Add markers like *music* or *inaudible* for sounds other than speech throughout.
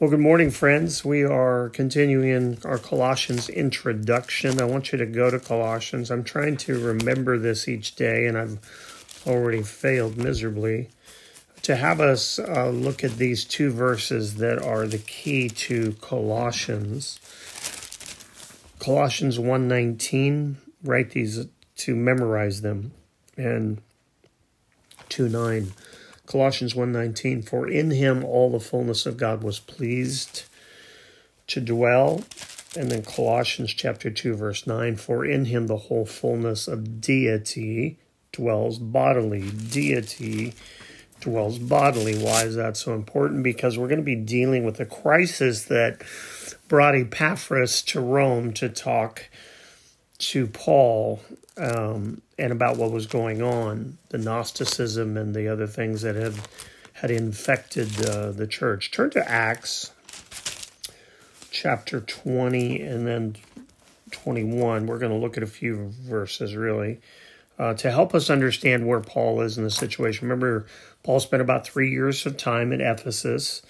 Well, good morning, friends. We are continuing our Colossians introduction. I want you to go to Colossians. I'm trying to remember this each day, and I've already failed miserably. To have us uh, look at these two verses that are the key to Colossians. Colossians 1:19, write these to memorize them, and 2:9. Colossians 1:19 for in him all the fullness of God was pleased to dwell and then Colossians chapter 2 verse 9 for in him the whole fullness of deity dwells bodily. Deity dwells bodily. Why is that so important? Because we're going to be dealing with a crisis that brought Epaphras to Rome to talk to Paul um, and about what was going on, the Gnosticism and the other things that had had infected uh, the church. Turn to Acts chapter 20 and then 21. We're going to look at a few verses really uh, to help us understand where Paul is in the situation. Remember, Paul spent about three years of time at Ephesus.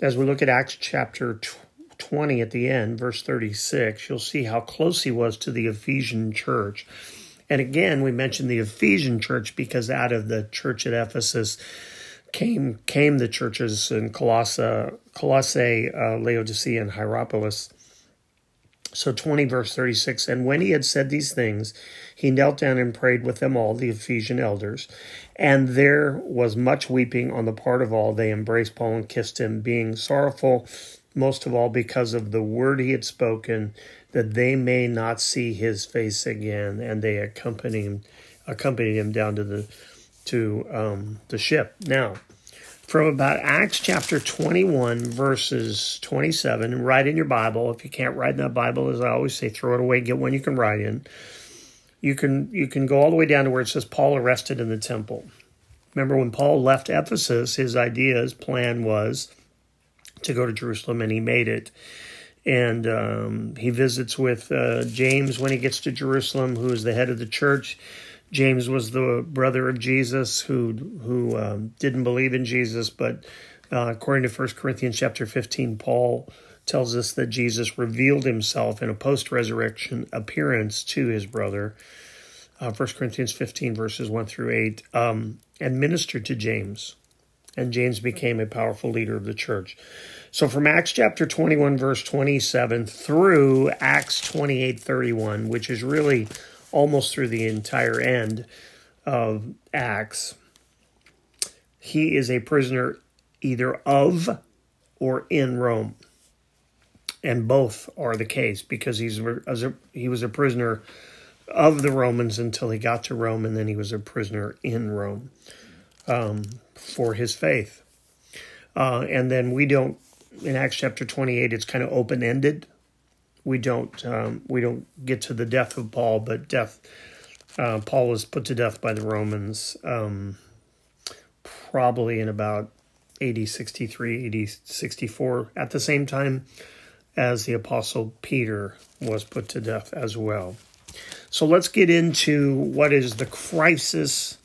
As we look at Acts chapter 20 at the end, verse 36, you'll see how close he was to the Ephesian church. And again, we mentioned the Ephesian church because out of the church at Ephesus came came the churches in Colossae, Colossae uh, Laodicea, and Hierapolis. So 20 verse 36, and when he had said these things, he knelt down and prayed with them all, the Ephesian elders. And there was much weeping on the part of all. They embraced Paul and kissed him, being sorrowful most of all because of the word he had spoken, that they may not see his face again. And they accompany him, accompanied him down to the to um, the ship. Now, from about Acts chapter 21, verses 27, write in your Bible. If you can't write in that Bible, as I always say, throw it away, get one you can write in. You can you can go all the way down to where it says Paul arrested in the temple. Remember when Paul left Ephesus, his idea, his plan was to go to Jerusalem, and he made it. And um, he visits with uh, James when he gets to Jerusalem, who is the head of the church. James was the brother of Jesus who who um, didn't believe in Jesus, but uh, according to 1 Corinthians chapter 15, Paul tells us that Jesus revealed himself in a post-resurrection appearance to his brother. Uh, 1 Corinthians 15 verses 1 through 8, um, and ministered to James and James became a powerful leader of the church. So from Acts chapter 21 verse 27 through Acts 28 31, which is really almost through the entire end of Acts, he is a prisoner either of or in Rome. And both are the case because he's he was a prisoner of the Romans until he got to Rome, and then he was a prisoner in Rome um, for his faith. Uh, and then we don't in Acts chapter 28 it's kind of open ended. We don't um, we don't get to the death of Paul, but death uh, Paul was put to death by the Romans um, probably in about AD 63, AD 64 at the same time as the apostle Peter was put to death as well. So let's get into what is the crisis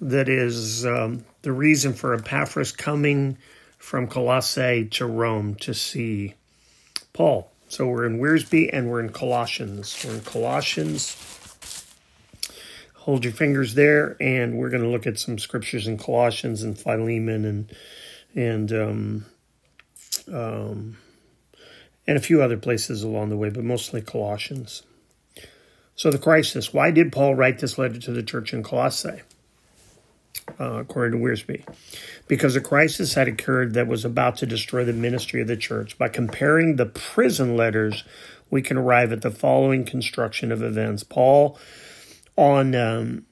that is um, the reason for Epaphras coming from Colossae to Rome to see Paul. So we're in Wiersbe and we're in Colossians. We're in Colossians. Hold your fingers there, and we're going to look at some scriptures in Colossians and Philemon and and um, um, and a few other places along the way, but mostly Colossians. So the crisis. Why did Paul write this letter to the church in Colossae? Uh, according to Wiersbe, because a crisis had occurred that was about to destroy the ministry of the church. By comparing the prison letters, we can arrive at the following construction of events. Paul, on um,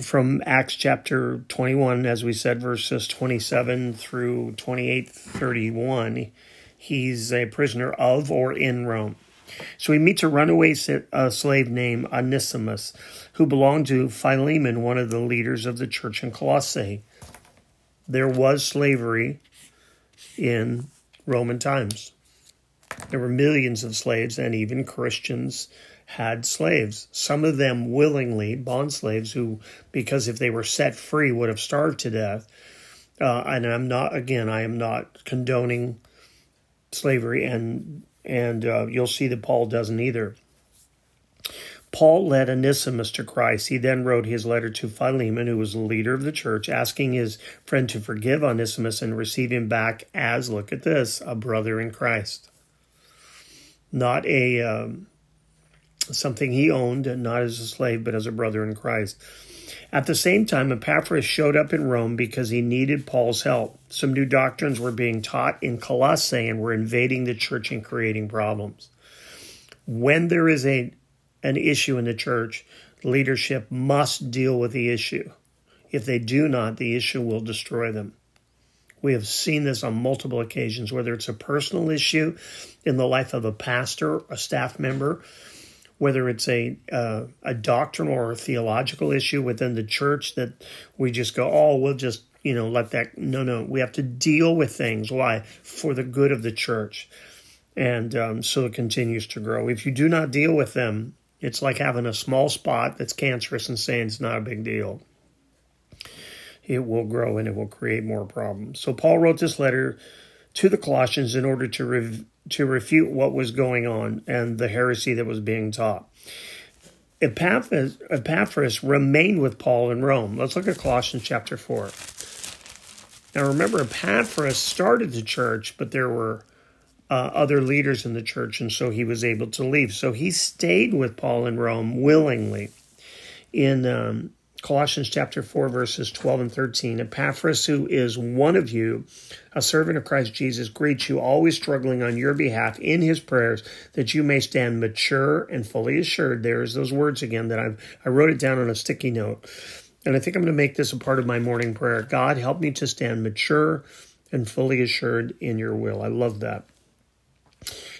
from Acts chapter 21, as we said, verses 27 through 28, 31, he's a prisoner of or in Rome. So he meets a runaway slave named Onesimus, who belonged to Philemon, one of the leaders of the church in Colossae. There was slavery in Roman times. There were millions of slaves, and even Christians had slaves. Some of them willingly, bond slaves, who, because if they were set free, would have starved to death. Uh, and I'm not, again, I am not condoning slavery, and and uh, you'll see that Paul doesn't either. Paul led Onesimus to Christ. He then wrote his letter to Philemon, who was the leader of the church, asking his friend to forgive Onesimus and receive him back as, look at this, a brother in Christ. Not a um, something he owned, not as a slave, but as a brother in Christ. At the same time, Epaphras showed up in Rome because he needed Paul's help. Some new doctrines were being taught in Colossae and were invading the church and creating problems. When there is a an issue in the church, leadership must deal with the issue. If they do not, the issue will destroy them. We have seen this on multiple occasions, whether it's a personal issue in the life of a pastor, a staff member, whether it's a uh, a doctrinal or a theological issue within the church that we just go, oh, we'll just you know let that. No, no, we have to deal with things. Why? For the good of the church, and um, so it continues to grow. If you do not deal with them, it's like having a small spot that's cancerous and saying it's not a big deal. It will grow and it will create more problems. So Paul wrote this letter to the Colossians in order to rev- to refute what was going on and the heresy that was being taught. Epaphras, Epaphras remained with Paul in Rome. Let's look at Colossians chapter 4. Now remember, Epaphras started the church, but there were uh, other leaders in the church, and so he was able to leave. So he stayed with Paul in Rome willingly. In um, Colossians chapter 4, verses 12 and 13. Epaphras, who is one of you, a servant of Christ Jesus, greets you, always struggling on your behalf in his prayers, that you may stand mature and fully assured. There's those words again that I've, I wrote it down on a sticky note. And I think I'm going to make this a part of my morning prayer. God, help me to stand mature and fully assured in your will. I love that.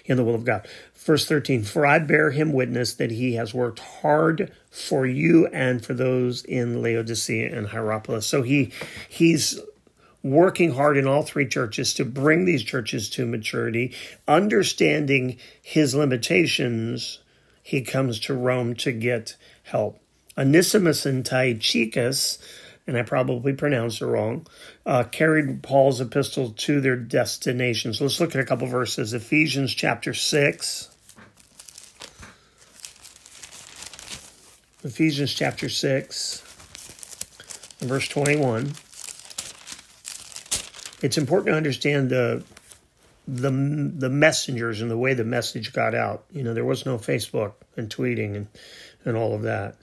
In the will of God. Verse 13, for I bear him witness that he has worked hard for you and for those in Laodicea and Hierapolis. So he he's working hard in all three churches to bring these churches to maturity, understanding his limitations, he comes to Rome to get help. Onesimus and Tychicus and I probably pronounced it wrong, uh, carried Paul's epistle to their destination. So let's look at a couple verses. Ephesians chapter 6. Ephesians chapter 6, verse 21. It's important to understand the the the messengers and the way the message got out. You know, there was no Facebook and tweeting and, and all of that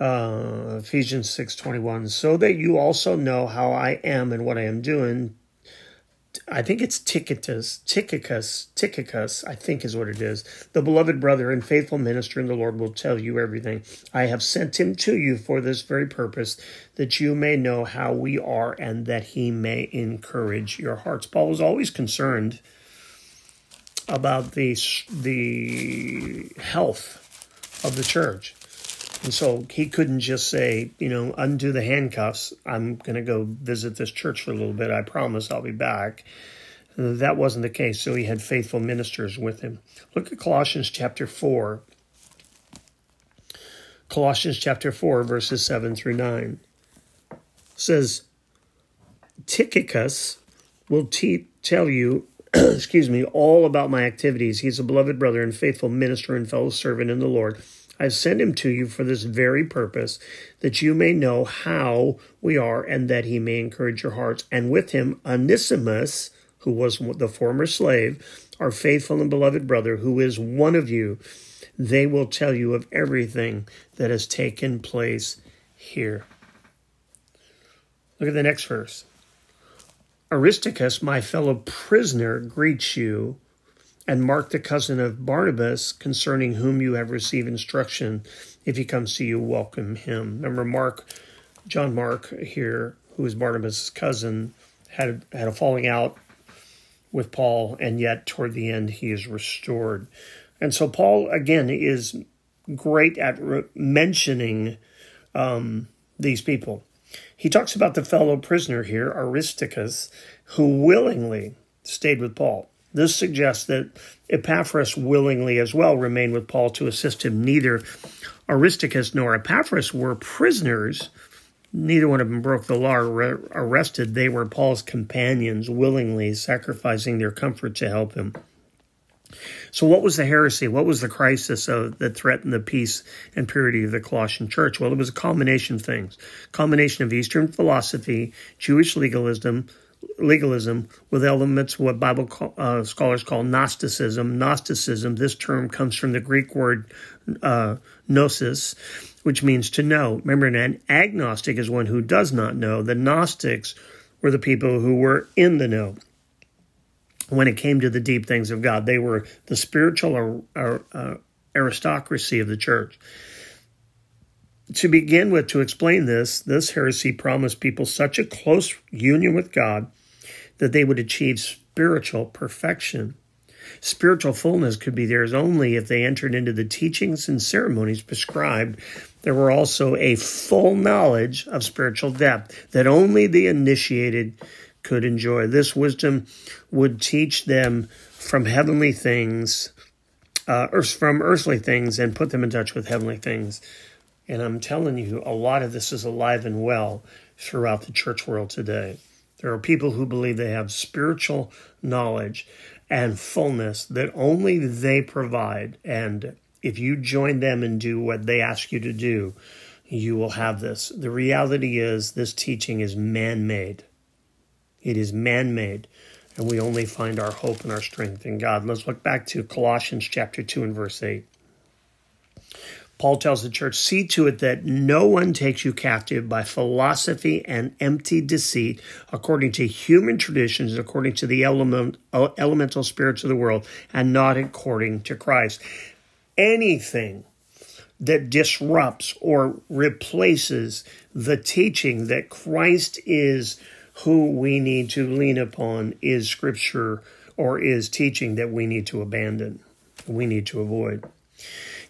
uh, Ephesians 6:21 so that you also know how I am and what I am doing I think it's Tychicus, Tychicus, Tychicus, I think is what it is. The beloved brother and faithful minister in the Lord will tell you everything. I have sent him to you for this very purpose, that you may know how we are and that he may encourage your hearts. Paul was always concerned about the, the health of the church. And so he couldn't just say, you know, undo the handcuffs. I'm going to go visit this church for a little bit. I promise I'll be back. That wasn't the case. So he had faithful ministers with him. Look at Colossians chapter 4. Colossians chapter 4, verses 7 through 9. It says, Tychicus will te- tell you, *clears throat* excuse me, all about my activities. He's a beloved brother and faithful minister and fellow servant in the Lord I sent him to you for this very purpose, that you may know how we are, and that he may encourage your hearts. And with him, Onesimus, who was the former slave, our faithful and beloved brother, who is one of you. They will tell you of everything that has taken place here. Look at the next verse. Aristarchus, my fellow prisoner, greets you and Mark, the cousin of Barnabas, concerning whom you have received instruction. If he comes to you, welcome him. Remember, Mark, John Mark here, who is Barnabas' cousin, had had a falling out with Paul, and yet toward the end he is restored. And so Paul again is great at re- mentioning um, these people. He talks about the fellow prisoner here, Aristarchus, who willingly stayed with Paul. This suggests that Epaphras willingly as well remained with Paul to assist him. Neither Aristarchus nor Epaphras were prisoners neither one of them broke the law or arrested. They were Paul's companions, willingly sacrificing their comfort to help him. So, what was the heresy? What was the crisis of, that threatened the peace and purity of the Colossian church? Well, it was a combination of things: combination of Eastern philosophy, Jewish legalism, legalism with elements what Bible uh, scholars call Gnosticism. Gnosticism. This term comes from the Greek word uh, gnosis, which means to know. Remember, an agnostic is one who does not know. The Gnostics were the people who were in the know when it came to the deep things of God. They were the spiritual uh, aristocracy of the church. To begin with, to explain this, this heresy promised people such a close union with God that they would achieve spiritual perfection. Spiritual fullness could be theirs only if they entered into the teachings and ceremonies prescribed. There were also a full knowledge of spiritual depth that only the initiated could enjoy. This wisdom would teach them from heavenly things, uh, from earthly things, and put them in touch with heavenly things. And I'm telling you, a lot of this is alive and well throughout the church world today. There are people who believe they have spiritual knowledge and fullness that only they provide. And if you join them and do what they ask you to do, you will have this. The reality is, this teaching is man made. It is man made, and we only find our hope and our strength in God. Let's look back to Colossians chapter 2 and verse 8. Paul tells the church, See to it that no one takes you captive by philosophy and empty deceit, according to human traditions, according to the element, elemental spirits of the world, and not according to Christ. Anything that disrupts or replaces the teaching that Christ is who we need to lean upon is scripture or is teaching that we need to abandon, we need to avoid.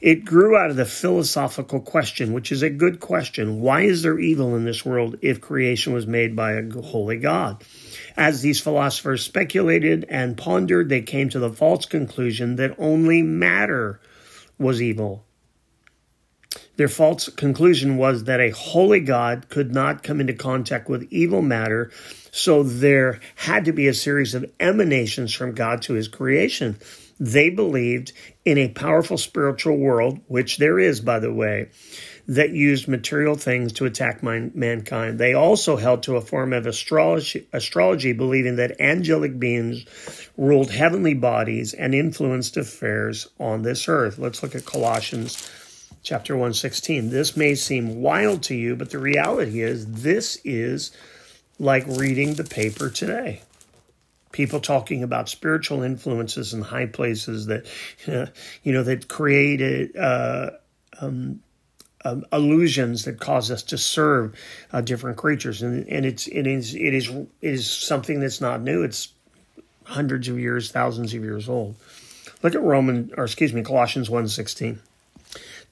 It grew out of the philosophical question, which is a good question. Why is there evil in this world if creation was made by a holy God? As these philosophers speculated and pondered, they came to the false conclusion that only matter was evil their false conclusion was that a holy God could not come into contact with evil matter, so there had to be a series of emanations from God to his creation. They believed in a powerful spiritual world, which there is, by the way, that used material things to attack mankind. They also held to a form of astrology, astrology, believing that angelic beings ruled heavenly bodies and influenced affairs on this earth. Let's look at Colossians chapter 116. This may seem wild to you, but the reality is this is like reading the paper today. People talking about spiritual influences in high places that, *laughs* you know, that created uh, um, um, illusions that cause us to serve uh, different creatures, and and it's it is it is it is something that's not new. It's hundreds of years, thousands of years old. Look at Roman, or excuse me, Colossians 1.16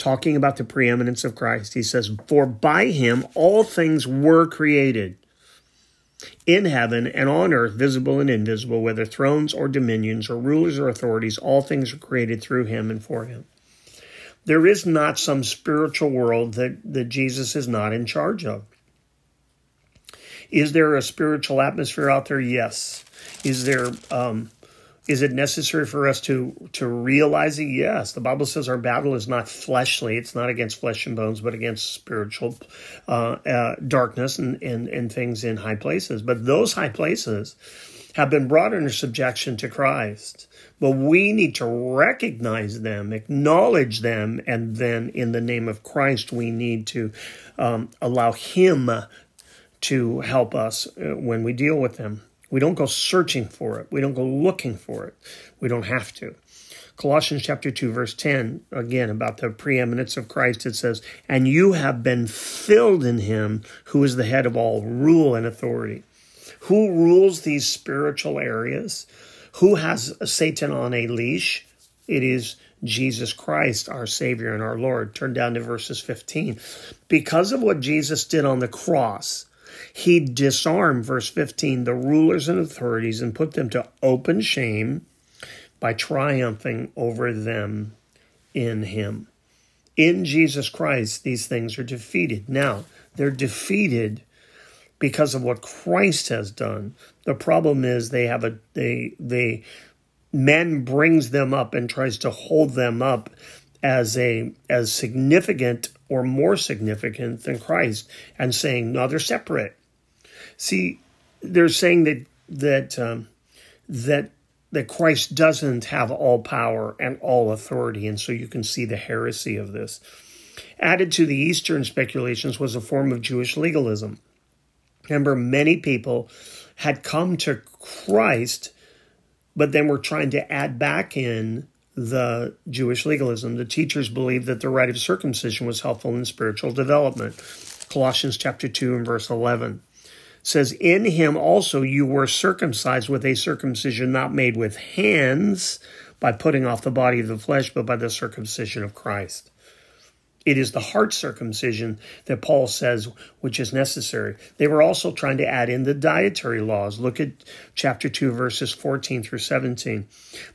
talking about the preeminence of Christ. He says, For by him all things were created in heaven and on earth, visible and invisible, whether thrones or dominions or rulers or authorities, all things are created through him and for him. There is not some spiritual world that, that Jesus is not in charge of. Is there a spiritual atmosphere out there? Yes. Is there um, is it necessary for us to to realize it? Yes. The Bible says our battle is not fleshly; it's not against flesh and bones, but against spiritual uh, uh, darkness and, and and things in high places. But those high places have been brought under subjection to Christ. But we need to recognize them, acknowledge them, and then in the name of Christ, we need to um, allow Him to help us uh, when we deal with them. We don't go searching for it. We don't go looking for it. We don't have to. Colossians chapter 2 verse 10 again about the preeminence of Christ it says and you have been filled in him who is the head of all rule and authority. Who rules these spiritual areas? Who has Satan on a leash? It is Jesus Christ, our Savior and our Lord. Turn down to verses 15. Because of what Jesus did on the cross, he disarmed, verse 15, the rulers and authorities and put them to open shame by triumphing over them in him. In Jesus Christ, these things are defeated. Now, They're defeated because of what Christ has done. The problem is they have a they they men brings them up and tries to hold them up as a as significant or more significant than Christ and saying no they're separate. See, they're saying that that um, that that Christ doesn't have all power and all authority, and so you can see the heresy of this. Added to the Eastern speculations was a form of Jewish legalism. Remember, many people had come to Christ, but then were trying to add back in the Jewish legalism. The teachers believed that the rite of circumcision was helpful in spiritual development. Colossians chapter 2 and verse 11 says, In him also you were circumcised with a circumcision not made with hands by putting off the body of the flesh, but by the circumcision of Christ. It is the heart circumcision that Paul says which is necessary. They were also trying to add in the dietary laws. Look at chapter 2, verses 14 through 17.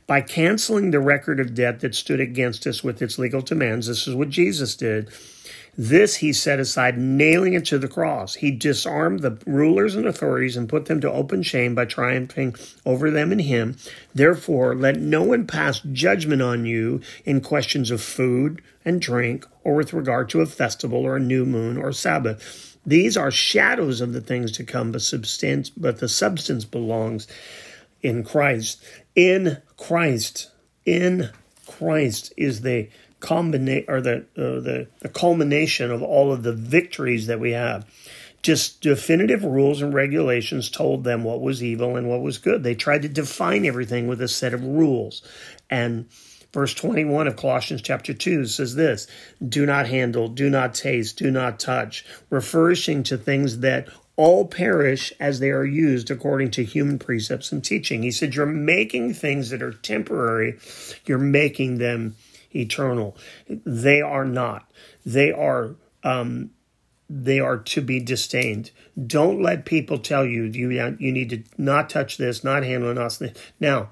By canceling the record of debt that stood against us with its legal demands, this is what Jesus did this he set aside, nailing it to the cross. He disarmed the rulers and authorities and put them to open shame by triumphing over them in him. Therefore, let no one pass judgment on you in questions of food and drink, or with regard to a festival or a new moon or Sabbath. These are shadows of the things to come, but substance, but the substance belongs in Christ. In Christ, in Christ is the combination or the, uh, the the culmination of all of the victories that we have. Just definitive rules and regulations told them what was evil and what was good. They tried to define everything with a set of rules. And verse 21 of Colossians chapter 2 says this Do not handle, do not taste, do not touch, referring to things that all perish as they are used according to human precepts and teaching. He said, You're making things that are temporary, you're making them eternal. They are not. They are um, they are to be disdained. Don't let people tell you you you need to not touch this, not handle us. Now,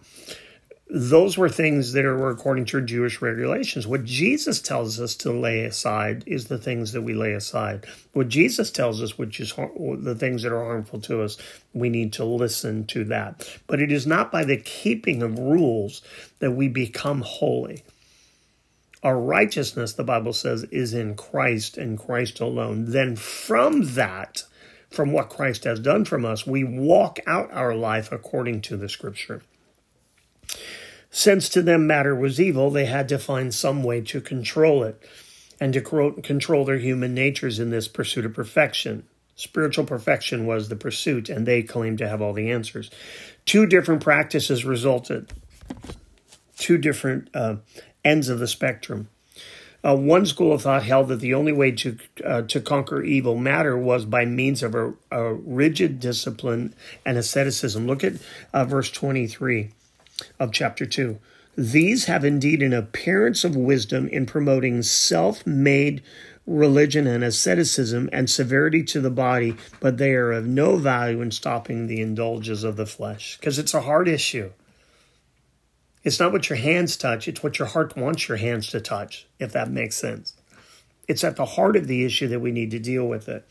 those were things that are according to Jewish regulations. What Jesus tells us to lay aside is the things that we lay aside. What Jesus tells us, which is the things that are harmful to us, we need to listen to that. But it is not by the keeping of rules that we become holy. Our righteousness, the Bible says, is in Christ and Christ alone. Then from that, from what Christ has done from us, we walk out our life according to the scripture. Since to them matter was evil, they had to find some way to control it and to control their human natures in this pursuit of perfection. Spiritual perfection was the pursuit, and they claimed to have all the answers. Two different practices resulted, two different uh, ends of the spectrum. Uh, one school of thought held that the only way to uh, to conquer evil matter was by means of a, a rigid discipline and asceticism. Look at uh, verse twenty three of chapter two. These have indeed an appearance of wisdom in promoting self made religion and asceticism and severity to the body, but they are of no value in stopping the indulges of the flesh because it's a hard issue. It's not what your hands touch, it's what your heart wants your hands to touch, if that makes sense. It's at the heart of the issue that we need to deal with it.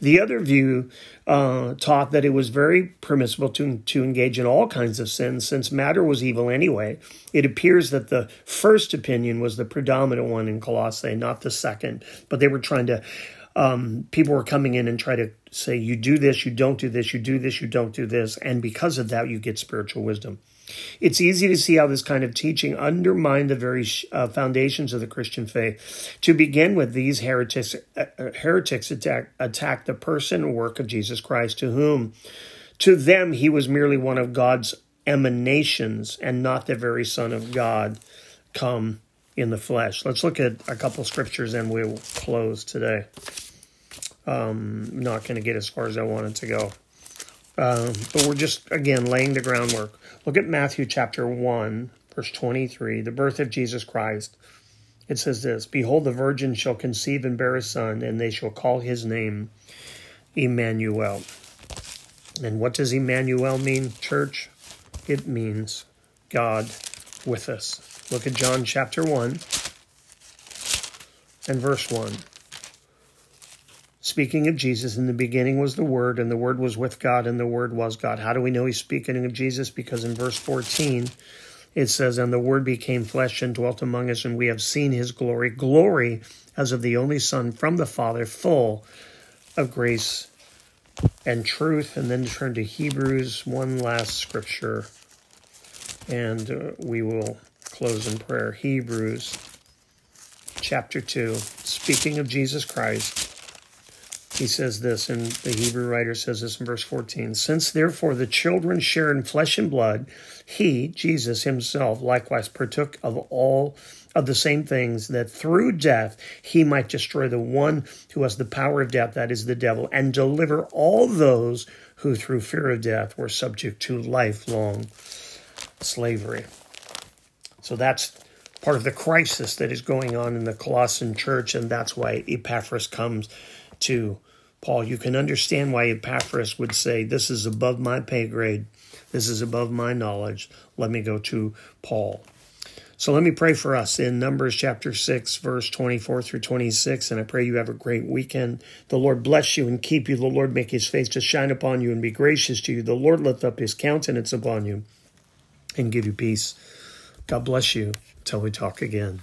The other view uh, taught that it was very permissible to, to engage in all kinds of sins since matter was evil anyway. It appears that the first opinion was the predominant one in Colossae, not the second. But they were trying to, um, people were coming in and try to say, you do this, you don't do this, you do this, you don't do this. And because of that, you get spiritual wisdom. It's easy to see how this kind of teaching undermined the very uh, foundations of the Christian faith. To begin with, these heretics, uh, uh, heretics attack, attack the person and work of Jesus Christ, to whom, to them, he was merely one of God's emanations and not the very Son of God come in the flesh. Let's look at a couple scriptures and we'll close today. Um, not going to get as far as I wanted to go. Um, but we're just, again, laying the groundwork. Look at Matthew chapter 1, verse 23, the birth of Jesus Christ. It says this Behold, the virgin shall conceive and bear a son, and they shall call his name Emmanuel. And what does Emmanuel mean, church? It means God with us. Look at John chapter 1 and verse 1 speaking of Jesus, in the beginning was the Word, and the Word was with God, and the Word was God. How do we know he's speaking of Jesus? Because in verse 14, it says, And the Word became flesh and dwelt among us, and we have seen his glory, glory as of the only Son from the Father, full of grace and truth. And then turn to Hebrews, one last scripture, and uh, we will close in prayer. Hebrews chapter 2, speaking of Jesus Christ. He says this, and the Hebrew writer says this in verse 14 Since therefore the children share in flesh and blood, he, Jesus himself, likewise partook of all of the same things, that through death he might destroy the one who has the power of death, that is the devil, and deliver all those who through fear of death were subject to lifelong slavery. So that's part of the crisis that is going on in the Colossian church, and that's why Epaphras comes to Paul. You can understand why Epaphras would say, This is above my pay grade. This is above my knowledge. Let me go to Paul. So let me pray for us in Numbers chapter 6, verse 24 through 26. And I pray you have a great weekend. The Lord bless you and keep you. The Lord make his face to shine upon you and be gracious to you. The Lord lift up his countenance upon you and give you peace. God bless you. Till we talk again.